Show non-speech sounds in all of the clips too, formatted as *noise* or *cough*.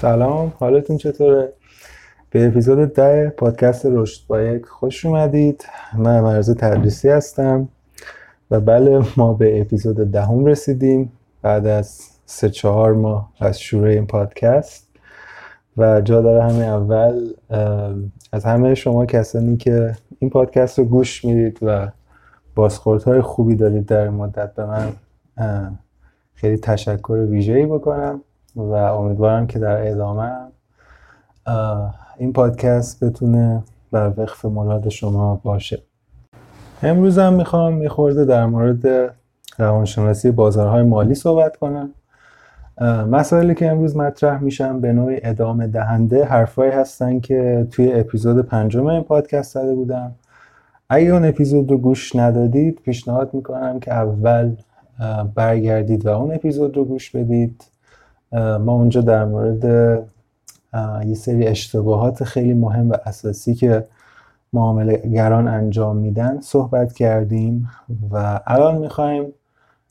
سلام حالتون چطوره؟ به اپیزود ده پادکست رشد با یک خوش اومدید من مرز تدریسی هستم و بله ما به اپیزود دهم رسیدیم بعد از سه چهار ماه از شروع این پادکست و جا داره همین اول از همه شما کسانی که این پادکست رو گوش می‌دید و بازخوردهای خوبی دارید در مدت به من خیلی تشکر ویژه‌ای بکنم و امیدوارم که در ادامه این پادکست بتونه بر وقف مراد شما باشه. امروز هم می‌خوام میخورده در مورد روانشناسی بازارهای مالی صحبت کنم. مسائلی که امروز مطرح میشن به نوعی ادامه دهنده حرفایی هستن که توی اپیزود پنجم این پادکست زده بودم. اگه اون اپیزود رو گوش ندادید پیشنهاد می‌کنم که اول برگردید و اون اپیزود رو گوش بدید. ما اونجا در مورد یه سری اشتباهات خیلی مهم و اساسی که معامله گران انجام میدن صحبت کردیم و الان می‌خوایم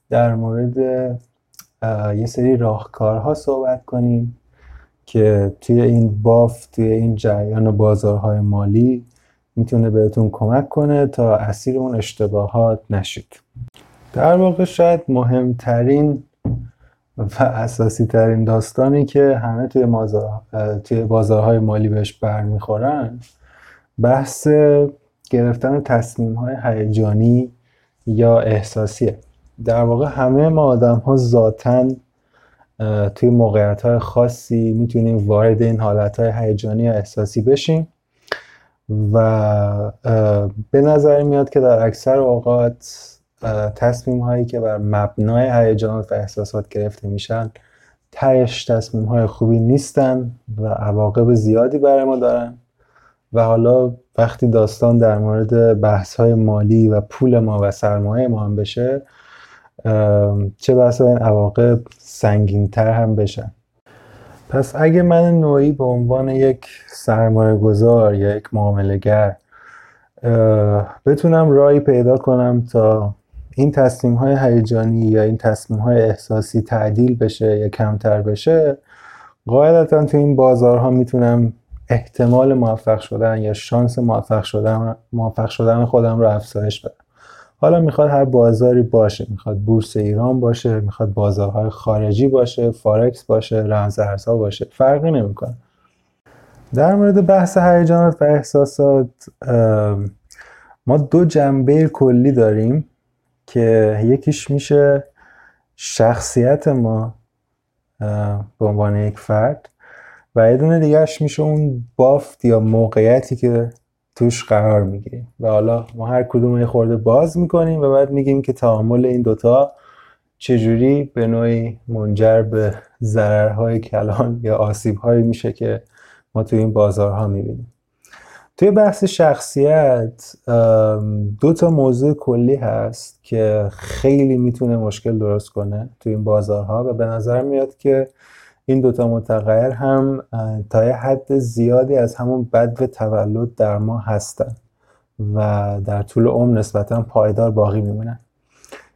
در مورد یه سری راهکارها صحبت کنیم که توی این باف توی این جریان بازارهای مالی می‌تونه بهتون کمک کنه تا اسیر اون اشتباهات نشید. در واقع شاید مهمترین و اساسی ترین داستانی که همه توی, توی بازارهای مالی بهش برمیخورن بحث گرفتن تصمیم های هیجانی یا احساسیه. در واقع همه ما آدم ها ذاتا توی موقعیت های خاصی می‌تونیم وارد این حالت های هیجانی یا احساسی بشیم و به نظر میاد که در اکثر اوقات تصمیم هایی که بر مبنای هیجانات و احساسات گرفته میشن تهش تصمیم های خوبی نیستن و عواقب زیادی برای ما دارن. و حالا وقتی داستان در مورد بحث های مالی و پول ما و سرمایه ما هم بشه چه بسا این عواقب سنگین تر هم بشن. پس اگه من نوعی به عنوان یک سرمایه گذار یا یک معامله گر بتونم رای پیدا کنم تا این تصمیم های هیجانی یا این تصمیم های احساسی تعدیل بشه یا کمتر بشه قاعدتا تو این بازارها می‌تونم احتمال موفق شدن یا شانس موفق شدن موفق شدن خودم رو افزایش بدم. حالا می‌خواد هر بازاری باشه می‌خواد بورس ایران باشه می‌خواد بازارهای خارجی باشه فارکس باشه رمز ارزها باشه فرقی نمی‌کنه. در مورد بحث هیجانات و احساسات ما دو جنبه کلی داریم. که یکیش میشه شخصیت ما به عنوان یک فرد و یه دونه دیگهش میشه اون بافت یا موقعیتی که توش قرار می‌گیریم. و حالا ما هر کدوم یه خورده باز می‌کنیم و بعد میگیم که تعامل این دوتا چجوری به نوعی منجر به ضررهای کلان یا آسیبهایی میشه که ما توی این بازارها می‌بینیم. توی بحث شخصیت دو تا موضوع کلی هست که خیلی می‌تونه مشکل درست کنه توی این بازارها و به نظر میاد که این دوتا متغیر هم تا یه حد زیادی از همون بد و تولد در ما هستن و در طول عمر نسبتا پایدار باقی میمونن.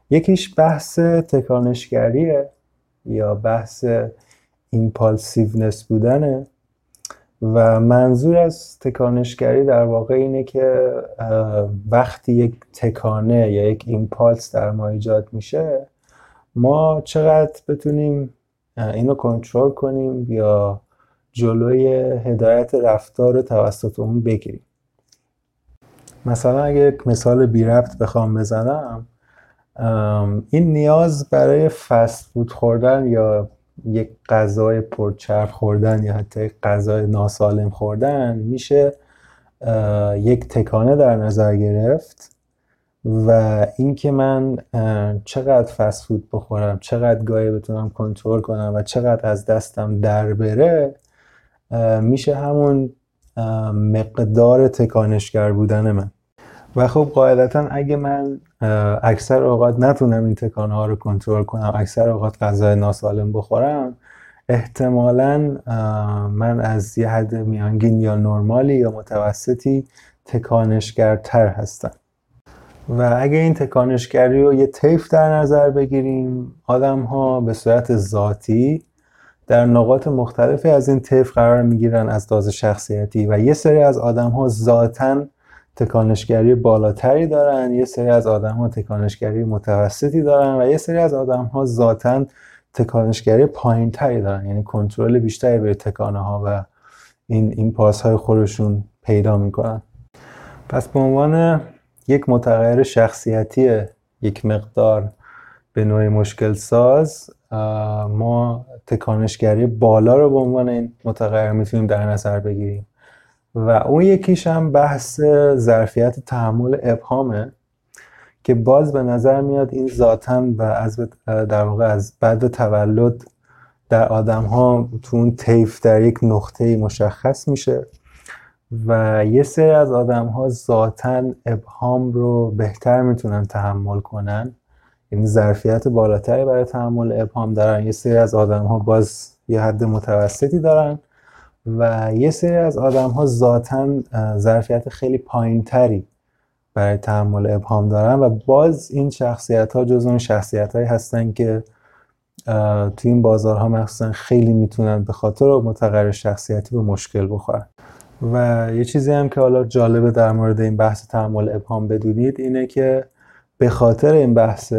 یکیش بحث تکانشگریه یا بحث ایمپالسیونس بودنه. و منظور از تکانشگری در واقع اینه که وقتی یک تکانه یا یک ایمپالس در ما ایجاد میشه ما چقدر بتونیم اینو کنترل کنیم یا جلوی هدایت رفتار رو توسط اون بگیریم. مثلا اگه یک مثال بی ربط بخوام بزنم این نیاز برای فست فود خوردن یا یک غذای پرچرب خوردن یا حتی غذای ناسالم خوردن میشه یک تکانه در نظر گرفت و اینکه من چقدر فست فود بخورم چقدر گاهی بتونم کنترل کنم و چقدر از دستم در بره میشه همون مقدار تکانشگر بودن من. و خب قاعدتا اگه من اکثر اوقات نتونم این تکانه ها رو کنترل کنم اکثر اوقات غذای ناسالم بخورم احتمالا من از یه حد میانگین یا نرمالی یا متوسطی تکانشگرتر هستم. و اگه این تکانشگری رو یه طیف در نظر بگیریم آدم ها به صورت ذاتی در نقاط مختلفی از این طیف قرار می‌گیرن از لحاظ شخصیتی و یه سری از آدم ها ذاتا تکانشگری بالاتری دارن یه سری از آدم ها تکانشگری متوسطی دارن و یه سری از آدم ها ذاتا تکانشگری پایین تری دارن. یعنی کنترل بیشتری به تکانه ها و این این پاس های خودشون پیدا می‌کنن. پس به عنوان یک متغیر شخصیتی یک مقدار به نوع مشکل ساز ما تکانشگری بالا رو به عنوان این متغیر می‌تونیم در نظر بگیریم. و اون یکیش هم بحث ظرفیت تحمل ابهامه که باز به نظر میاد این ذاتا و از در واقع از بعد تولد در آدم ها تو اون طیف در یک نقطه مشخص میشه و یه سری از آدم ها ذاتا ابهام رو بهتر می‌تونن تحمل کنن. یعنی ظرفیت بالاتری برای تحمل ابهام دارن. یه سری از آدم ها باز یه حد متوسطی دارن. و یه سری از آدم ها ذاتا ظرفیت خیلی پایین تری برای تحمل ابهام دارن و باز این شخصیت ها جز اون شخصیت هایی هستن که تو این بازارها مخصوصا خیلی می‌تونن به خاطر متغیر شخصیتی به مشکل بخورن. و یه چیزی هم که حالا جالبه در مورد این بحث تحمل ابهام بدونید اینه که به خاطر این بحث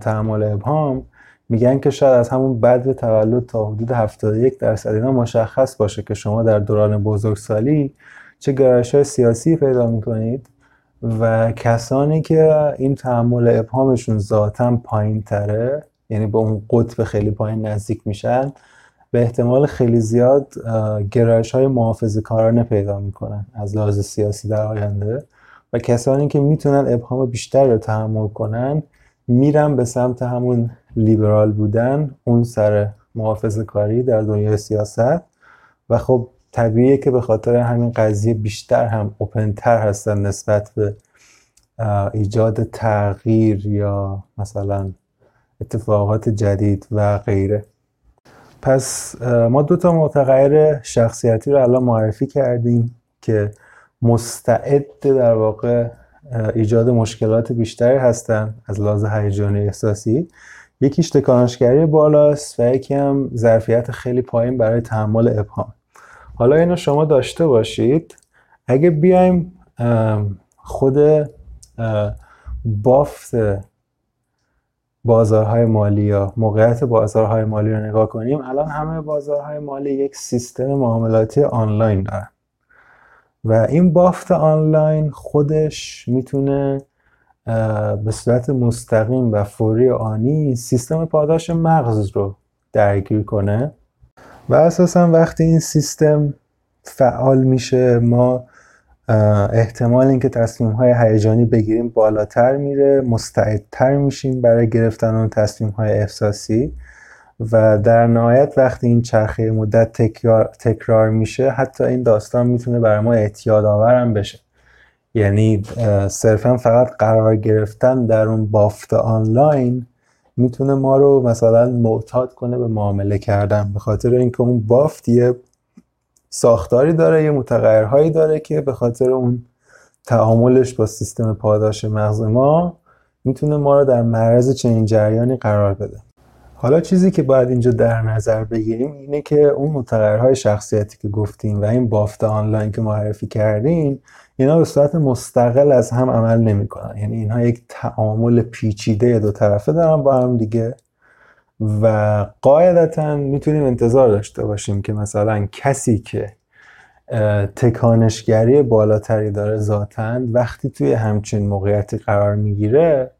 تحمل ابهام میگن که شاید از همون بعد تولد تا حدود 71 درصد اینا مشخص باشه که شما در دوران بزرگسالی چه گرایش های سیاسی پیدا می‌کنید و کسانی که این تحمل ابهامشون ذاتا پایین تره یعنی به اون قطب خیلی پایین نزدیک میشن به احتمال خیلی زیاد گرایش های محافظ کارانه پیدا می‌کنن از لحاظ سیاسی در آینده و کسانی که می‌تونن ابهام بیشتر رو تحمل کنن میرن به سمت همون لیبرال بودن اون سر محافظ کاری در دنیای سیاست. و خب طبیعیه که به خاطر همین قضیه بیشتر هم اوپنتر هستن نسبت به ایجاد تغییر یا مثلا اتفاقات جدید و غیره. پس ما دو تا متغیر شخصیتی رو الان معرفی کردیم که مستعد در واقع ایجاد مشکلات بیشتری هستن از لحاظ هیجانی احساسی. یکیش تکانشگری بالاست و یکی هم ظرفیت خیلی پایین برای تحمل ابهام. حالا اینو شما داشته باشید. اگه بیایم خود بافت بازارهای مالی یا موقعیت بازارهای مالی رو نگاه کنیم الان همه بازارهای مالی یک سیستم معاملاتی آنلاین دارن. و این بافت آنلاین خودش می‌تونه به صورت مستقیم و فوری آنی سیستم پاداش مغز رو درگیر کنه. و اساسا وقتی این سیستم فعال میشه ما احتمال اینکه تصمیم های هیجانی بگیریم بالاتر میره مستعدتر میشیم برای گرفتن اون تصمیم های احساسی. و در نهایت وقتی این چرخه مدت تکرار, میشه حتی این داستان می‌تونه برای ما اعتیاد آورم بشه. یعنی صرفا فقط قرار گرفتن در اون بافت آنلاین می‌تونه ما رو مثلا معتاد کنه به معامله کردن به خاطر اینکه اون بافت یه ساختاری داره یه متغیرهایی داره که به خاطر اون تعاملش با سیستم پاداش مغز ما می‌تونه ما رو در معرض چنین جریانی قرار بده. حالا چیزی که باید اینجا در نظر بگیریم اینه که اون متغیرهای شخصیتی که گفتیم و این بافت آنلاین که معرفی کردیم اینا به صورت مستقل از هم عمل نمی‌کنن. یعنی اینها یک تعامل پیچیده دو طرفه دارن با هم دیگه و قاعدتا می‌تونیم انتظار داشته باشیم که مثلا کسی که تکانشگری بالاتری داره ذاتا وقتی توی همچین موقعیتی قرار می‌گیره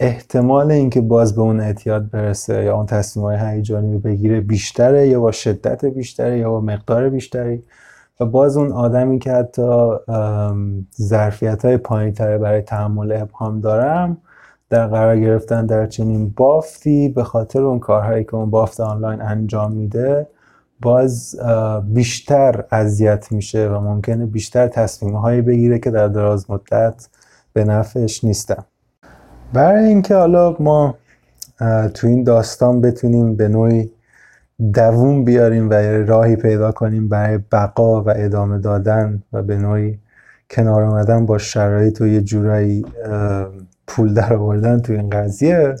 احتمال اینکه باز به اون اعتیاد برسه یا اون تصمیم های هیجانی رو بگیره بیشتره یا با شدت بیشتره یا با مقدار بیشتری. و باز اون آدمی که حتی ظرفیت های پایین برای تحمل ابهام دارم در قرار گرفتن در چنین بافتی به خاطر اون کارهایی که اون بافت آنلاین انجام میده باز بیشتر اذیت میشه و ممکنه بیشتر تصمیم هایی بگیره که در دراز مدت به نفعش نیستن. برای اینکه حالا ما تو این داستان بتونیم به نوعی دووم بیاریم و راهی پیدا کنیم برای بقا و ادامه دادن و به نوعی کنار آمدن با شرایط و یه جورایی پول در آوردن تو این قضیه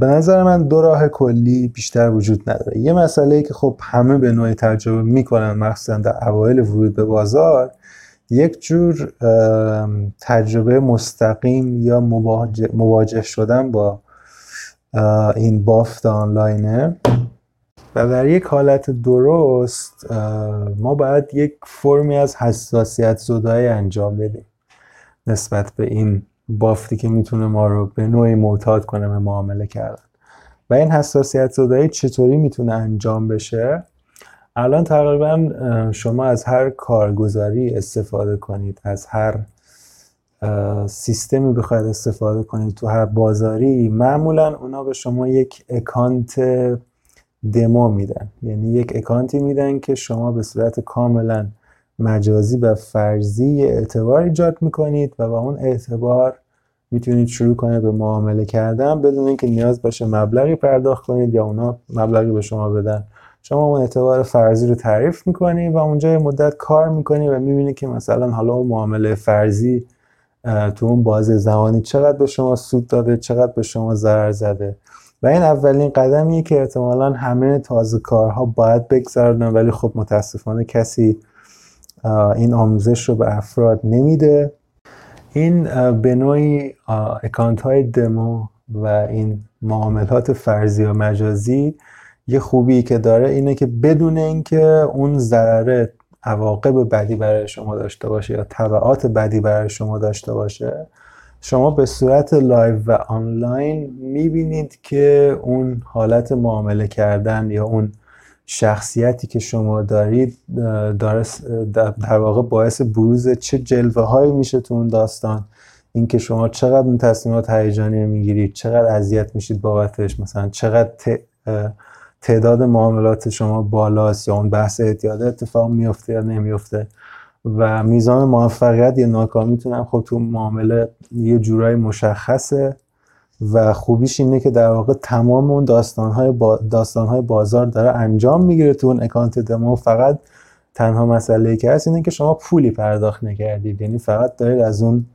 به نظر من دو راه کلی بیشتر وجود نداره. یه مسئله ای که خب همه به نوعی تجربه می‌کنن مخصوصا در اوایل ورود به بازار یک جور تجربه مستقیم یا مواجه شدن با این بافت آنلاینه. و در یک حالت درست ما باید یک فرمی از حساسیت زدایی انجام بدیم نسبت به این بافتی که می‌تونه ما رو به نوعی معتاد کنه به معامله کردن. و این حساسیت زدایی چطوری می‌تونه انجام بشه؟ الان تقریبا شما از هر کارگزاری استفاده کنید از هر سیستمی بخواید استفاده کنید تو هر بازاری معمولا اونا به شما یک اکانت دمو میدن. یعنی یک اکانتی میدن که شما به صورت کاملا مجازی و فرضی اعتبار ایجاد می‌کنید و با اون اعتبار می‌تونید شروع کنید به معامله کردن بدون اینکه نیاز باشه مبلغی پرداخت کنید یا اونا مبلغی به شما بدن. شما اون اعتبار فرضی رو تعریف می‌کنی و اونجا مدت کار می‌کنی و می‌بینی که مثلا حالا معامله فرضی تو اون بازه زمانی چقدر به شما سود داده چقدر به شما ضرر زده؟ و این اولین قدمیه که احتمالا همه تازه کارها باید بگذاردن ولی خب متاسفانه کسی این آموزش رو به افراد نمیده. این به نوعی اکانت های دمو و این معاملات فرضی و مجازی یه خوبی که داره اینه که بدون اینکه اون ضرره عواقب بدی برای شما داشته باشه یا تبعات بدی برای شما داشته باشه شما به صورت live و آنلاین می‌بینید که اون حالت معامله کردن یا اون شخصیتی که شما دارید داره در واقع باعث بروز چه جلوه هایی میشه تو اون داستان. اینکه شما چقدر اون تصمیمات هیجانی می‌گیرید چقدر اذیت میشید بابتش مثلا چقدر تعداد معاملات شما بالاست یا اون بحث اعتیاد اتفاق میفته یا نمیفته. و میزان موفقیت یا ناکامیتون خب تو معامله یه جورایی مشخصه. و خوبیش اینه که در واقع تمام اون داستانهای, با داستانهای بازار داره انجام می‌گیره تو اون اکانت دمو. فقط تنها مسئله که هست اینه که شما پولی پرداخت نکردید. یعنی فقط دارید از اون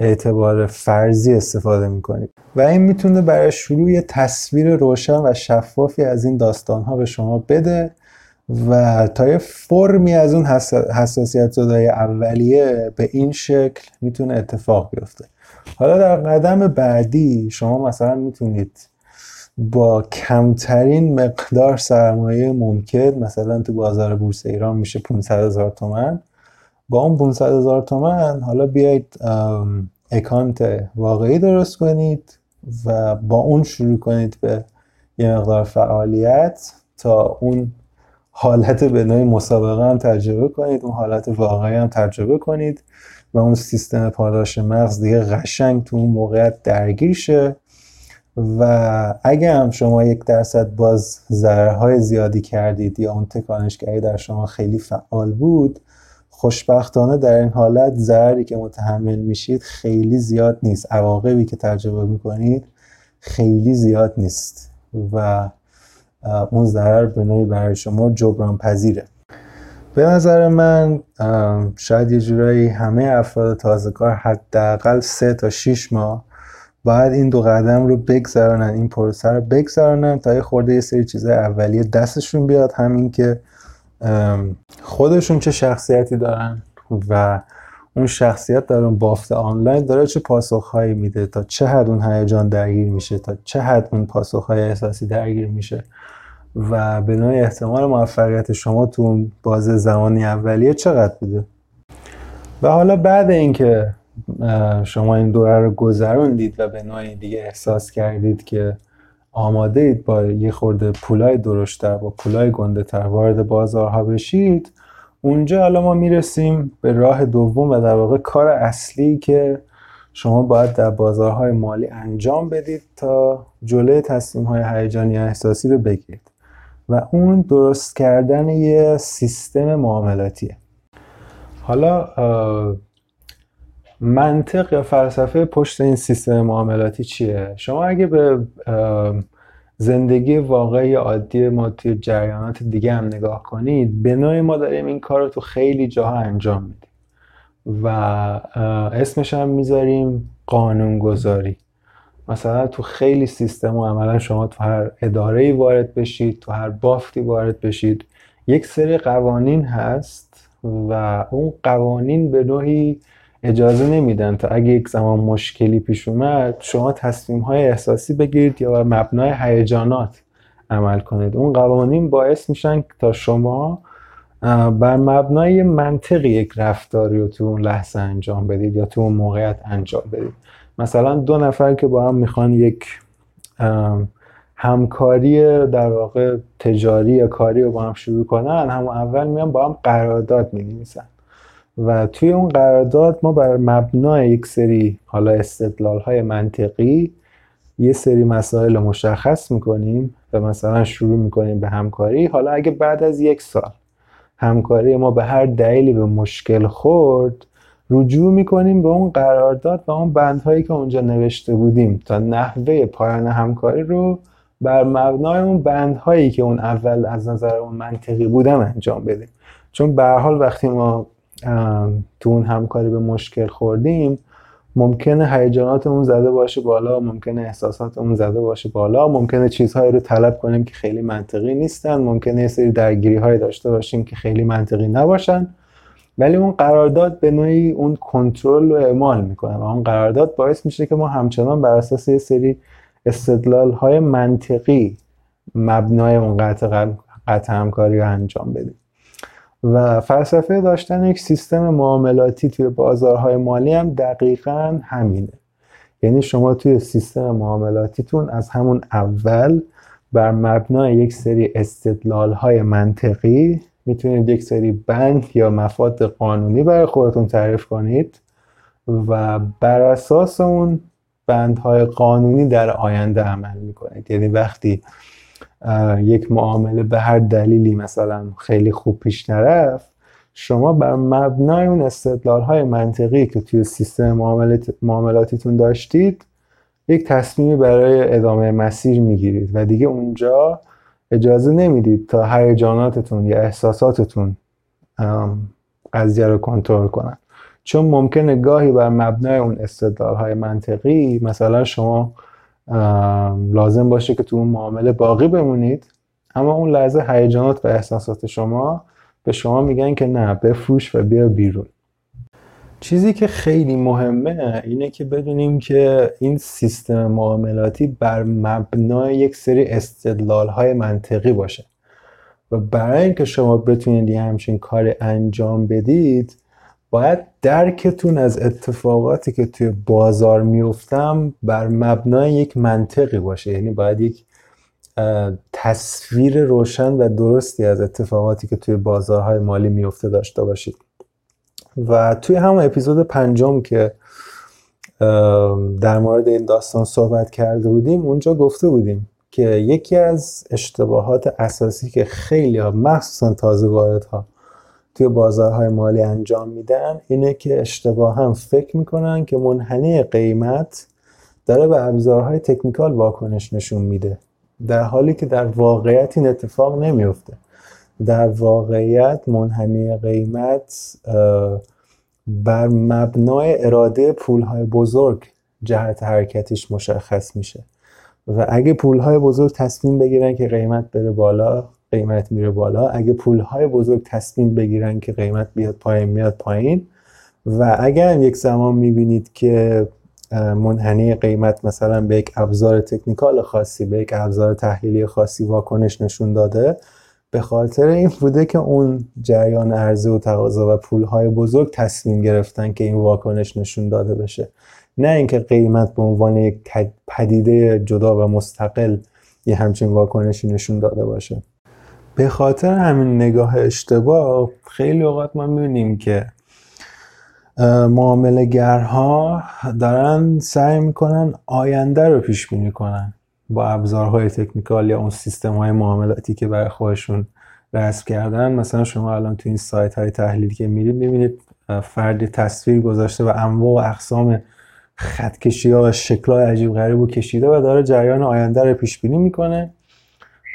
اعتبار فرضی استفاده می‌کنید و این می‌تونه برای شروع یه تصویر روشن و شفافی از این داستانها به شما بده و تا یه فرمی از اون حساسیت زدای اولیه به این شکل می‌تونه اتفاق بیفته. حالا در قدم بعدی شما مثلا می‌تونید با کمترین مقدار سرمایه ممکن مثلا تو بازار بورس ایران میشه 500 هزار تومن با اون 500 هزار تومن حالا بیایید اکانت واقعی درست کنید و با اون شروع کنید به یه مقدار فعالیت تا اون حالت به نوعی مسابقه هم تجربه کنید اون حالت واقعی هم تجربه کنید و اون سیستم پاداش مغز دیگه قشنگ تو اون موقعیت درگیر شه. و اگه هم شما یک درصد باز ضررهای زیادی کردید یا اون تکانشگری در شما خیلی فعال بود خوشبختانه در این حالت ضرری که متحمل میشید خیلی زیاد نیست. عواقبی که تجربه می‌کنید خیلی زیاد نیست و اون ضرر به نوعی برای شما جبران پذیره به نظر من شاید یه جورایی همه افراد تازه کار حداقل سه تا 6 ماه باید این دو قدم رو بگذرانن این پروسه رو بگذرانن تا یه خورده یه سری چیزای اولیه دستشون بیاد. همین که خودشون چه شخصیتی دارن و اون شخصیت در اون بافت آنلاین داره چه پاسخهایی میده تا چه حد اون هیجان درگیر میشه تا چه حد اون پاسخهای احساسی درگیر میشه و به نوع احتمال موفقیت شما تو اون باز زمانی اولیه چقدر بوده؟ و حالا بعد اینکه شما این دوره رو گذروندید و به نوعی دیگه احساس کردید که آماده اید با یه خورده پولای درشتر با پولای گنده تر وارد بازارها بشید. اونجا حالا ما می‌رسیم به راه دوم و در واقع کار اصلی که شما باید در بازارهای مالی انجام بدید تا جلوی تصمیم های هیجانی احساسی رو بگیرید. و اون درست کردن یه سیستم معاملاتیه. حالا منطق یا فلسفه پشت این سیستم معاملاتی چیه؟ شما اگه به زندگی واقعی عادی ما توی جریانات دیگه هم نگاه کنید به نوعی ما داریم این کار رو تو خیلی جاها انجام میدیم و اسمش هم می‌ذاریم قانونگذاری مثلا تو خیلی سیستم و عملا شما تو هر اداره وارد بشید تو هر بافتی وارد بشید یک سری قوانین هست و اون قوانین به نوعی اجازه نمیدن تا اگه یک زمان مشکلی پیش اومد شما تصمیم های احساسی بگیرید یا مبنای هیجانات عمل کنید. اون قوانین باعث میشن تا شما بر مبنای منطقی یک رفتاری رو تو اون لحظه انجام بدید یا تو اون موقعیت انجام بدید. مثلا دو نفر که با هم می‌خوان یک همکاری در واقع تجاری یا کاری رو با هم شروع کنن هم اول میان با هم قرارداد می و توی اون قرارداد ما بر مبنای یک سری حالا استدلال های منطقی یه سری مسائل مشخص می‌کنیم و مثلا شروع می‌کنیم به همکاری. حالا اگه بعد از یک سال همکاری ما به هر دلیلی به مشکل خورد رجوع می‌کنیم به اون قرارداد و اون بندهایی که اونجا نوشته بودیم تا نحوه پایان همکاری رو بر مبنای اون بندهایی که اون اول از نظر اون منطقی بودن انجام بدیم. چون به حال وقتی ما تو اون همکاری به مشکل خوردیم ممکنه هیجاناتمون زده باشه بالا ممکنه احساساتمون زده باشه بالا ممکنه چیزهایی رو طلب کنیم که خیلی منطقی نیستن ممکنه یه سری درگیری های داشته باشیم که خیلی منطقی نباشن. ولی اون قرارداد به نوعی اون کنترل رو اعمال می‌کنه و اون قرارداد باعث میشه که ما همچنان بر اساس یه سری استدلال های منطقی مبنای اون قطع, قطع همکاری رو انجام بدیم. و فلسفه داشتن یک سیستم معاملاتی توی بازارهای مالی هم دقیقا همینه. یعنی شما توی سیستم معاملاتیتون از همون اول بر مبنای یک سری استدلال های منطقی می‌تونید یک سری بند یا مفاد قانونی برای خودتون تعریف کنید و بر اساس اون بندهای قانونی در آینده عمل می‌کنید. یعنی وقتی یک معامله به هر دلیلی مثلا خیلی خوب پیش نرفت شما بر مبنای اون استدلال های منطقی که توی سیستم معاملاتیتون داشتید یک تصمیمی برای ادامه مسیر می‌گیرید و دیگه اونجا اجازه نمی‌دید تا هیجاناتتون یا احساساتتون قضیه رو کنترل کنن. چون ممکنه گاهی بر مبنای اون استدلال های منطقی مثلا شما لازم باشه که تو اون معامله باقی بمونید. اما اون لحظه هیجانات و احساسات شما به شما میگن که نه بفروش و بیا بیرون. چیزی که خیلی مهمه اینه که بدونیم که این سیستم معاملاتی بر مبنای یک سری استدلال های منطقی باشه. و برای اینکه شما بتونید یه همچین کار انجام بدید باید درکتون از اتفاقاتی که توی بازار میفتم بر مبنای یک منطقی باشه. یعنی باید یک تصویر روشن و درستی از اتفاقاتی که توی بازارهای مالی میفته داشته باشید. و توی همون اپیزود پنجم که در مورد این داستان صحبت کرده بودیم اونجا گفته بودیم که یکی از اشتباهات اساسی که خیلی ها مخصوصا تازه واردها توی بازارهای مالی انجام میدن اینه که اشتباه هم فکر می‌کنن که منحنی قیمت داره به ابزارهای تکنیکال واکنش نشون میده. در حالی که در واقعیت این اتفاق نمیفته در واقعیت منحنی قیمت بر مبنای اراده پولهای بزرگ جهت حرکتش مشخص میشه. و اگه پولهای بزرگ تصمیم بگیرن که قیمت بره بالا قیمت میره بالا. اگه پولهای بزرگ تصمیم بگیرن که قیمت بیاد پایین میاد پایین. و اگر یک زمان می‌بینید که منحنی قیمت مثلا به یک ابزار تکنیکال خاصی به یک ابزار تحلیلی خاصی واکنش نشون داده به خاطر این بوده که اون جریان عرضه و تقاضا و پولهای بزرگ تصمیم گرفتن که این واکنش نشون داده بشه. نه اینکه قیمت به عنوان یک پدیده جدا و مستقل یه همچین واکنشی نشون داده باشه. به خاطر همین نگاه اشتباه خیلی اوقات ما می‌بینیم که معامله گرها دارن سعی می‌کنن آینده رو پیش بینی کنن با ابزارهای تکنیکال یا اون سیستم های معاملاتی که برای خودشون رسم کردن. مثلا شما الان تو این سایت های تحلیلی که میرید می‌بینید فردی تصویر گذاشته و انواع و اقسام خطکشی ها و شکل های عجیب غریب و کشیده و داره جریان آینده رو پیش بینی می‌کنه.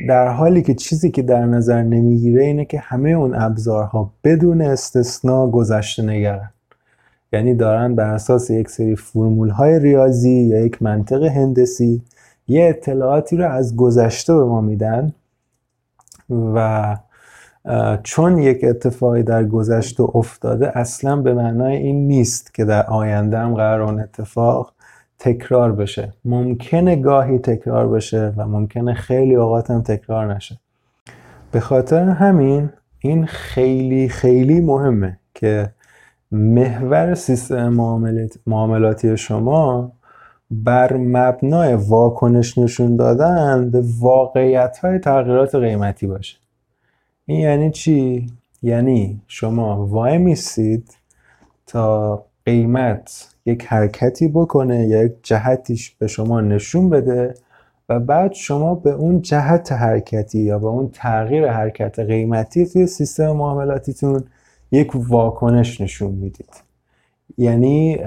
در حالی که چیزی که در نظر نمی‌گیره اینه که همه اون ابزارها بدون استثنا گذشته نگرن یعنی دارن بر اساس یک سری فرمول های ریاضی یا یک منطق هندسی یه اطلاعاتی رو از گذشته به ما میدن و چون یک اتفاقی در گذشته افتاده اصلا به معنای این نیست که در آینده هم قرار اون اتفاق تکرار بشه. ممکنه گاهی تکرار بشه و ممکنه خیلی اوقات هم تکرار نشه. به خاطر همین این خیلی خیلی مهمه که محور سیستم معاملاتی شما بر مبنای واکنش نشون دادن به واقعیت های تغییرات قیمتی باشه. این یعنی چی؟ یعنی شما وای میستید تا قیمت یک حرکتی بکنه یا یک جهتیش به شما نشون بده و بعد شما به اون جهت حرکتی یا به اون تغییر حرکت قیمتی توی سیستم معاملاتیتون یک واکنش نشون می‌دید. یعنی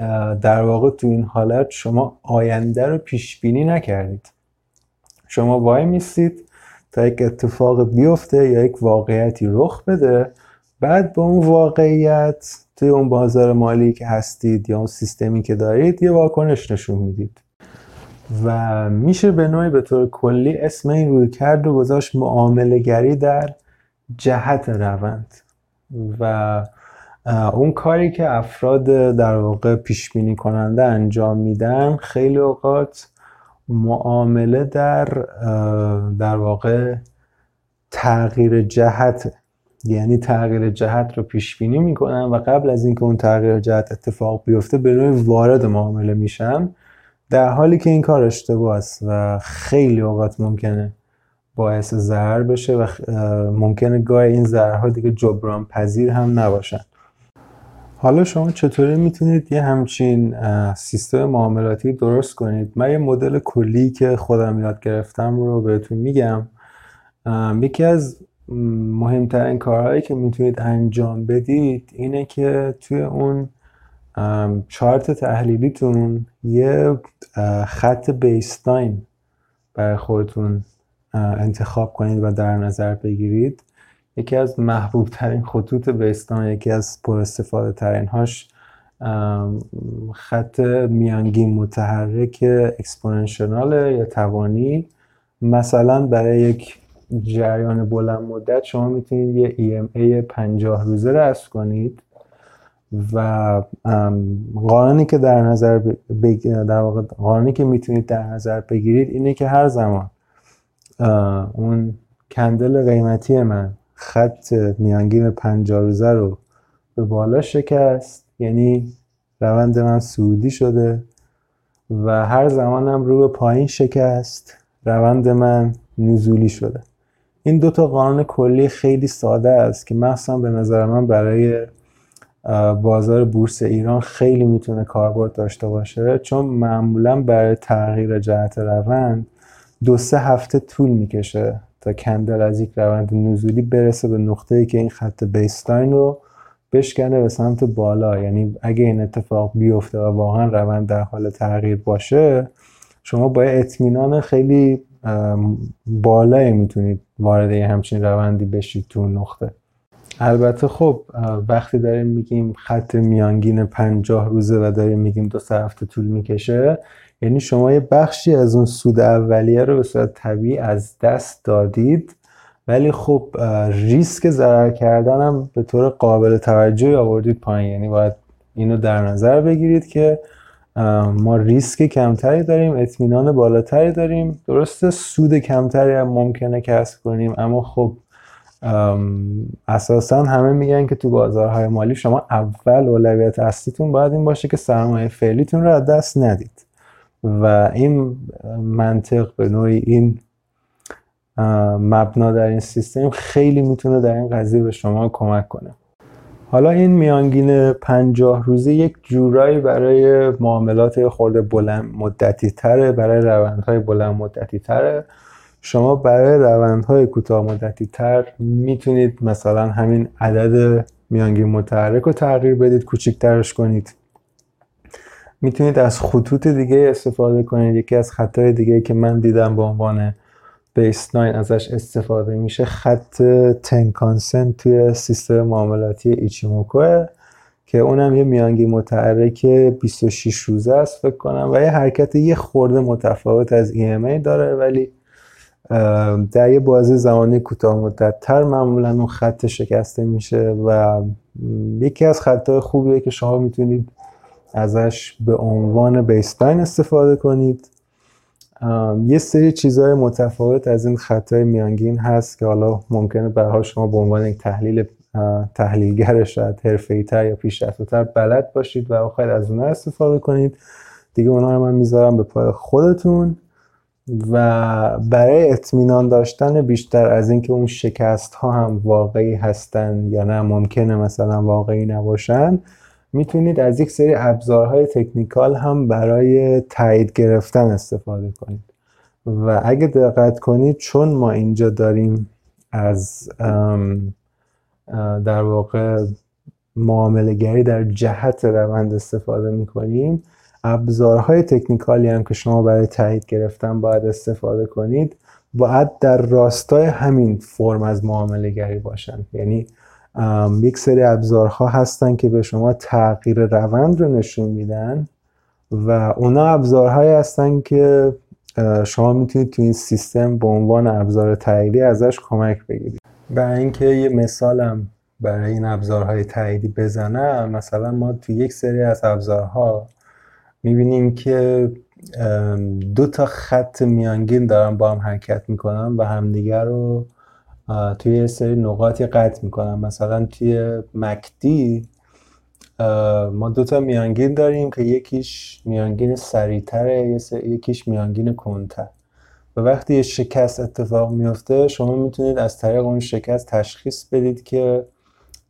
در واقع تو این حالت شما آینده رو پیش بینی نکردید. شما وای میستید تا یک اتفاق بیفته یا یک واقعیتی رخ بده بعد به اون واقعیت توی اون بازار مالی که هستید یا اون سیستمی که دارید یه واکنش نشون می‌دید. و میشه به نوعی به طور کلی اسم این روی کرد و گذاشت معامله گری در جهت روند. و اون کاری که افراد در واقع پیش بینی کننده انجام میدن خیلی اوقات معامله در در واقع تغییر جهت یعنی تغییر جهت رو پیش بینی می‌کنن و قبل از اینکه اون تغییر جهت اتفاق بیفته به نوعی وارد معامله میشن در حالی که این کار اشتباه است و خیلی اوقات ممکنه باعث ضرر بشه و ممکنه گاه این ضررها دیگه جبران پذیر هم نباشن. حالا شما چطوری می‌تونید یه همچین سیستم معاملاتی درست کنید؟ من یه مدل کلی که خودم یاد گرفتم رو بهتون میگم. یکی از مهمترین کارهایی که می‌تونید انجام بدید اینه که توی اون چارت تحلیلیتون یه خط بیستاین برای خودتون انتخاب کنید و در نظر بگیرید. یکی از محبوب ترین خطوط بیستان یکی از پر استفاده ترین هاش خط میانگین متحرک اکسپوننشنال یا توانی. مثلا برای یک جریان بلند مدت شما می‌تونید یه EMA 50 روزه رسم کنید و قانونی که در نظر در واقع قانونی که می‌تونید در نظر بگیرید اینه که هر زمان اون کندل قیمتی من خط میانگین 50 روزه رو به بالا شکست یعنی روند من سعودی شده و هر زمانم رو به پایین شکست روند من نزولی شده. این دو تا قانون کلی خیلی ساده است که مخصوصا به نظر من برای بازار بورس ایران خیلی می‌تونه کاربرد داشته باشه چون معمولا برای تغییر جهت روند دو سه هفته طول می‌کشه تا کندل از یک روند نزولی برسه به نقطه ای که این خط بیستاین رو بشکنه به سمت بالا. یعنی اگه این اتفاق بیفته و واقعا روند در حال تغییر باشه شما با اطمینان خیلی بالایی می‌تونید وارد همچین روندی بشید تو نقطه. البته خب وقتی داریم میگیم خط میانگین پنجاه روزه و داریم میگیم دو سه هفته طول می‌کشه یعنی شما یه بخشی از اون سود اولیه رو به صورت طبیعی از دست دادید ولی خب ریسک ضرر کردن هم به طور قابل توجهی آوردید پایین. یعنی باید اینو در نظر بگیرید که ما ریسک کمتری داریم اطمینان بالاتری داریم. درسته سود کمتری هم ممکنه کسب کنیم اما خب اساسا همه میگن که تو بازارهای مالی شما اول اولویت اصلیتون باید این باشه که سرمایه فعلیتون رو از دست ندید. و این منطق به نوعی این مبنا در این سیستم خیلی می‌تونه در این قضیه به شما کمک کنه. حالا این میانگین پنجاه روزه یک جورایی برای معاملات خورده بلند مدتی تره برای روندهای بلند مدتی تره. شما برای روندهای کوتاه مدتی تر می‌تونید مثلا همین عدد میانگین متحرک رو تغییر بدید کوچیکترش کنید. می‌تونید از خطوط دیگه استفاده کنید. یکی از خطای دیگه که من دیدم به عنوان بیس 9 ازش استفاده میشه خط تنکانسن توی سیستم معاملاتی ایچیموکوه که اونم یه میانگی متحرک 26 روزه است فکر کنم و یه حرکت یه خورده متفاوت از EMA داره ولی در یه بازی زمانی کوتاه مدت تر معمولا اون خط شکسته میشه و یکی از خطهای خوبیه که شما می‌تونید ازش به عنوان بیسلاین استفاده کنید. یه سری چیزهای متفاوت از این خطای میانگین هست که حالا ممکنه به شما به عنوان یک تحلیل تحلیلگر شاید تر یا تر بلد باشید و خیلی از اونها استفاده کنید. دیگه اونها رو من می‌ذارم به پای خودتون و برای اطمینان داشتن بیشتر از اینکه اون شکست ها هم واقعی هستن یا نه ممکنه مثلا واقعی نباشن می‌تونید از یک سری ابزارهای تکنیکال هم برای تایید گرفتن استفاده کنید. و اگه دقت کنید چون ما اینجا داریم از در واقع معامله گری در جهت روند استفاده می‌کنیم ابزارهای تکنیکالی هم که شما برای تایید گرفتن باید استفاده کنید باید در راستای همین فرم از معامله گری باشن. یعنی یک سری ابزارها هستن که به شما تغییر روند رو نشون میدن و اونا ابزارهایی هستن که شما می‌تونید تو این سیستم به عنوان ابزار تاییدی ازش کمک بگیرید. برای اینکه یه مثالم برای این ابزارهای تاییدی بزنم مثلا ما تو یک سری از ابزارها می‌بینیم که دو تا خط میانگین دارن با هم حرکت می‌کنن و همدیگر رو توی یه سری نقاطی قطع می‌کنن مثلا توی مکدی ما دو تا میانگین داریم که یکیش میانگین سریعتره یکیش میانگین کنتر و وقتی یه شکست اتفاق میفته شما می‌تونید از طریق اون شکست تشخیص بدید که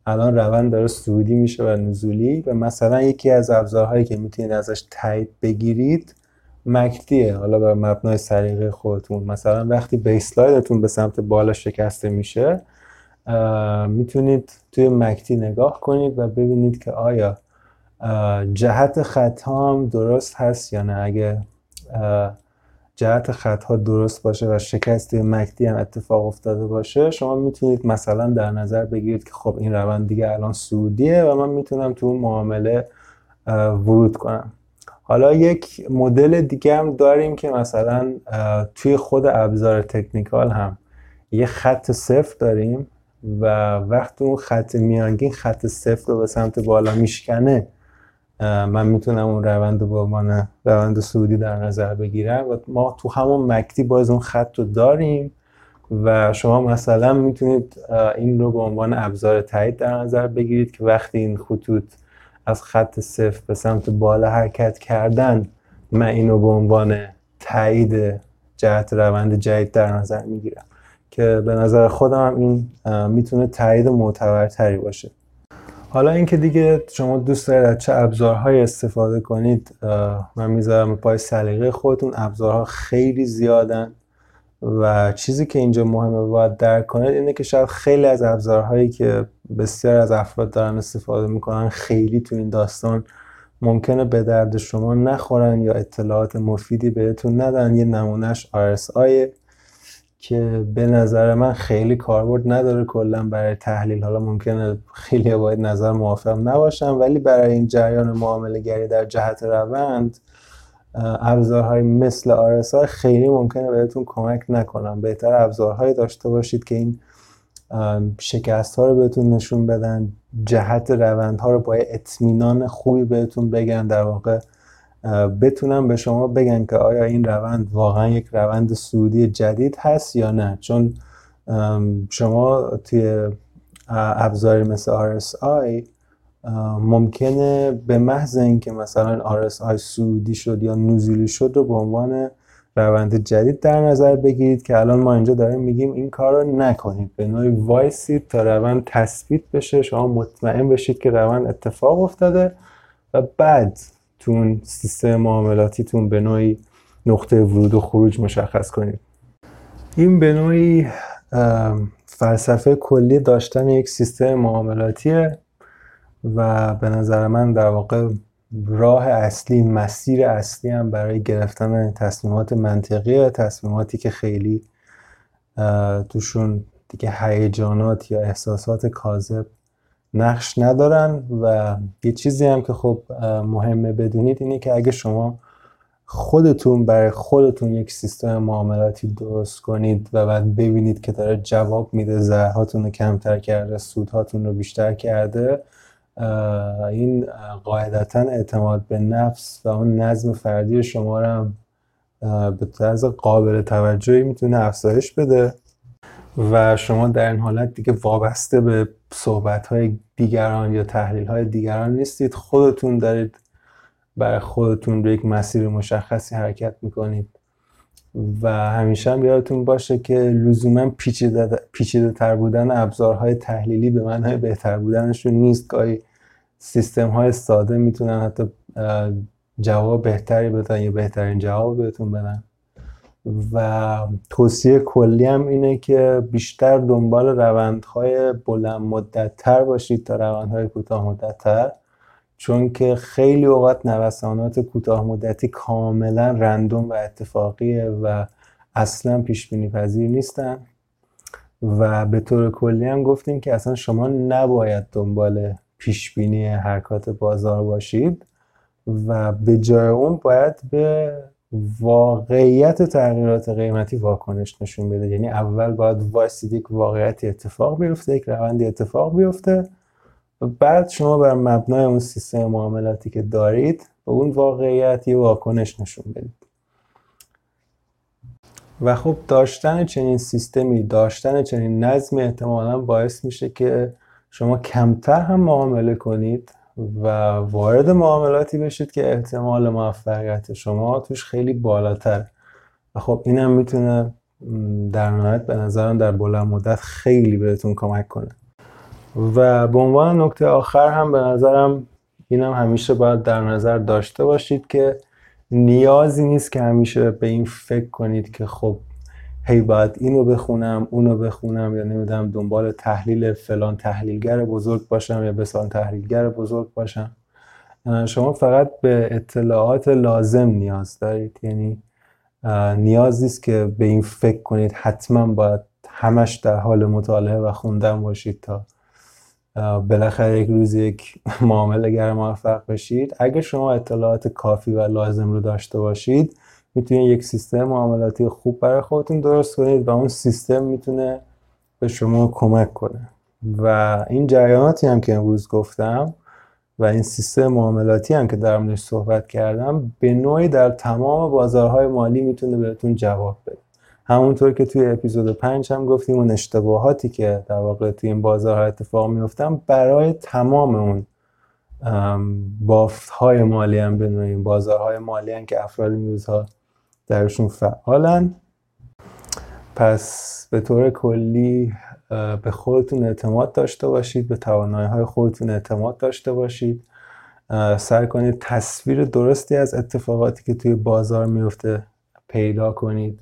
الان روند داره سعودی میشه و نزولی. و مثلا یکی از ابزارهایی که می‌تونید ازش تایید بگیرید مکتیه. حالا بر مبنای سلیقه خودتون. مثلا وقتی بیسلایدتون به سمت بالا شکسته میشه می‌تونید توی مکتی نگاه کنید و ببینید که آیا جهت خط هم درست هست یا نه. اگه جهت خطها درست باشه و شکست مکدی هم اتفاق افتاده باشه شما می‌تونید مثلا در نظر بگیرید که خب این روند دیگه الان سعودیه و من می‌تونم تو اون معامله ورود کنم. حالا یک مدل دیگه هم داریم که مثلا توی خود ابزار تکنیکال هم یه خط صفر داریم و وقتی اون خط میانگین خط صفر رو به سمت بالا میشکنه من می‌تونم اون روند رو به عنوان روند سعودی در نظر بگیرم و ما تو همون مکتی باز اون خط رو داریم و شما مثلا می‌تونید این رو به عنوان ابزار تایید در نظر بگیرید که وقتی این خطوط از خط صفر به سمت بالا حرکت کردن من اینو به عنوان تایید جهت روند جدید در نظر می‌گیرم که به نظر خودم هم این می‌تونه تایید معتبرتری باشه. حالا اینکه دیگه شما دوست دارید از چه ابزارهایی استفاده کنید من می‌ذارم پای سلیقه خودتون. ابزارها خیلی زیادن. و چیزی که اینجا مهمه باید درک کنید اینه که شاید خیلی از ابزارهایی که بسیار از افراد دارن استفاده می‌کنن خیلی تو این داستان ممکنه به درد شما نخورن یا اطلاعات مفیدی بهتون ندن. یه نمونهش RSI که به نظر من خیلی کاربرد نداره کلا برای تحلیل. حالا ممکنه خیلی باید نظر موافق نباشن ولی برای این جریان معامله گری در جهت روند ابزارهای مثل RSI خیلی ممکنه بهتون کمک نکنن. بهتر ابزارهایی داشته باشید که این شکست ها رو بهتون نشون بدن جهت روندها رو با اطمینان خوبی بهتون بگن. در واقع بتونن به شما بگن که آیا این روند واقعا یک روند سعودی جدید هست یا نه. چون شما توی ابزاری مثل RSI ممکنه به محض اینکه مثلا RSI سعودی شد یا نزولی شد رو به عنوان روند جدید در نظر بگیرید که الان ما اینجا داریم میگیم این کار رو نکنید. به نوعی وایسید تا روند تثبیت بشه. شما مطمئن بشید که روند اتفاق افتاده و بعد تو سیستم معاملاتیتون به نوعی نقطه ورود و خروج مشخص کنید. این به نوعی فلسفه کلی داشتن یک سیستم معاملاتیه. و به نظر من در واقع راه اصلی مسیر اصلی هم برای گرفتن تصمیمات منطقی تصمیماتی که خیلی توشون دیگه هیجانات یا احساسات کاذب نقش ندارن و یه چیزی هم که خب مهمه بدونید اینه که اگه شما خودتون برای خودتون یک سیستم معاملاتی درست کنید و بعد ببینید که داره جواب میده زرهاتون رو کمتر کرده سودهاتون رو بیشتر کرده این قاعدتا اعتماد به نفس و اون نظم فردی شما رو هم به طرز قابل توجهی می‌تونه افزایش بده و شما در این حالت دیگه وابسته به صحبت های دیگران یا تحلیل های دیگران نیستید. خودتون دارید برای خودتون به یک مسیر مشخصی حرکت می‌کنید. و همیشه هم یادتون باشه که لزوما پیچیده, پیچیده تر بودن ابزارهای تحلیلی به معنای بهتر بودنشون نیست. گاهی سیستم های ساده می‌تونن حتی جواب بهتری بدن یا بهترین جواب بهتون بدن. و توصیه کلی هم اینه که بیشتر دنبال روندهای بلند مدت تر باشید تا روندهای کوتاه مدت تر چون که خیلی اوقات نوسانات کوتاه مدتی کاملا رندوم و اتفاقیه و اصلا پیش بینی پذیر نیستن. و به طور کلی هم گفتیم که اصلا شما نباید دنبال پیش بینی حرکات بازار باشید و به جای اون باید به واقعیت تغییرات قیمتی واکنش نشون بده یعنی اول باید وایسید یک واقعیتی اتفاق بیفته یک روندی اتفاق بیفته بعد شما بر مبنای اون سیستم معاملاتی که دارید به اون واقعیت یه واکنش نشون بدید. و خب داشتن چنین سیستمی داشتن چنین نظمی احتمالا باعث میشه که شما کمتر هم معامله کنید و وارد معاملاتی بشید که احتمال موفقیت شما توش خیلی بالاتر. و خب اینم می‌تونه در نهایت به نظرم در بلند مدت خیلی بهتون کمک کنه. و به عنوان نکته آخر هم به نظرم اینم همیشه باید در نظر داشته باشید که نیازی نیست که همیشه به این فکر کنید که خب هی باید اینو بخونم اونو بخونم یا نمی‌دونم دنبال تحلیل فلان تحلیلگر بزرگ باشم یا بسان تحلیلگر بزرگ باشم. شما فقط به اطلاعات لازم نیاز دارید. یعنی نیاز نیست که به این فکر کنید. حتما باید همش در حال مطالعه و خوندن باشید تا بالاخره یک روز یک *laughs* معامله گر موفق بشید اگه شما اطلاعات کافی و لازم رو داشته باشید می‌تونید یک سیستم معاملاتی خوب برای خودتون درست کنید و اون سیستم می‌تونه به شما کمک کنه. و این جریاناتی هم که امروز گفتم و این سیستم معاملاتی هم که در موردش صحبت کردم به نوعی در تمام بازارهای مالی می‌تونه بهتون جواب بده. همونطور که توی اپیزود 5 هم گفتیم اون اشتباهاتی که در واقع توی این بازارها اتفاق میفتن برای تمام اون بافت های مالی هم به نوعی بازارهای مالی هم که افراد این روزها درشون فعالن. پس به طور کلی به خودتون اعتماد داشته باشید به توانایی های خودتون اعتماد داشته باشید. سعی کنید تصویر درستی از اتفاقاتی که توی بازار میفته پیدا کنید.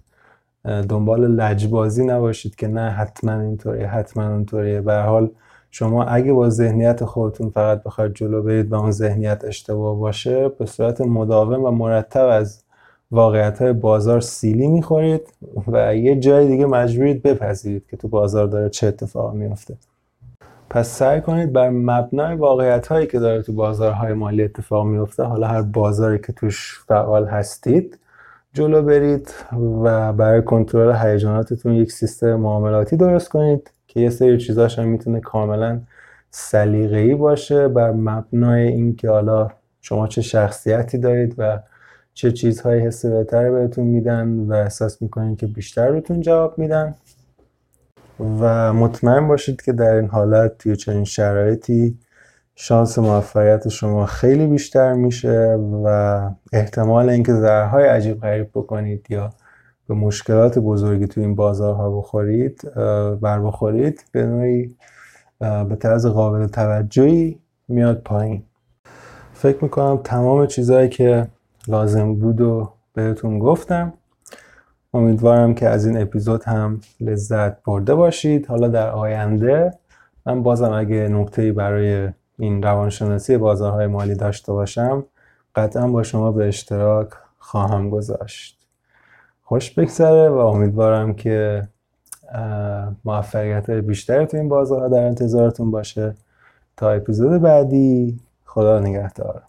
دنبال لجبازی نباشید که نه حتما اینطوریه حتما اونطوریه. به حال شما اگه با ذهنیت خودتون فقط بخواید جلو برید و اون ذهنیت اشتباه باشه به صورت مداوم و مرتب از واقعیت های بازار سیلی می‌خورید و یه جای دیگه مجبورید بپذیرید که تو بازار داره چه اتفاق میفته پس سعی کنید بر مبنای واقعیت هایی که داره تو بازارهای مالی اتفاق میفته حالا هر بازاری که توش فعال هستید جلو برید و برای کنترل هیجاناتتون یک سیستم معاملاتی درست کنید که یه سری چیزاش هم می‌تونه کاملا سلیقه‌ای باشه. بر مبنای اینکه حالا شما چه شخصیتی دارید و چه چیزهایی حس بهتر بهتون میدن و احساس می‌کنین که بیشتر روتون جواب میدن. و مطمئن باشید که در این حالت توی چنین شرایطی شانس موفقیت شما خیلی بیشتر میشه و احتمال اینکه ضررهای عجیب غریب بکنید یا به مشکلات بزرگی تو این بازارها بخورید بر بخورید به نوعی به طرز قابل توجهی میاد پایین. فکر می‌کنم تمام چیزهایی که لازم بود و بهتون گفتم. امیدوارم که از این اپیزود هم لذت برده باشید. حالا در آینده من بازم اگه نکته برای این روانشناسی بازارهای مالی داشته باشم قطعا با شما به اشتراک خواهم گذاشت. خوش بگذره و امیدوارم که موفقیت بیشتری تو این بازارها در انتظارتون باشه. تا اپیزود بعدی خدا نگهدار.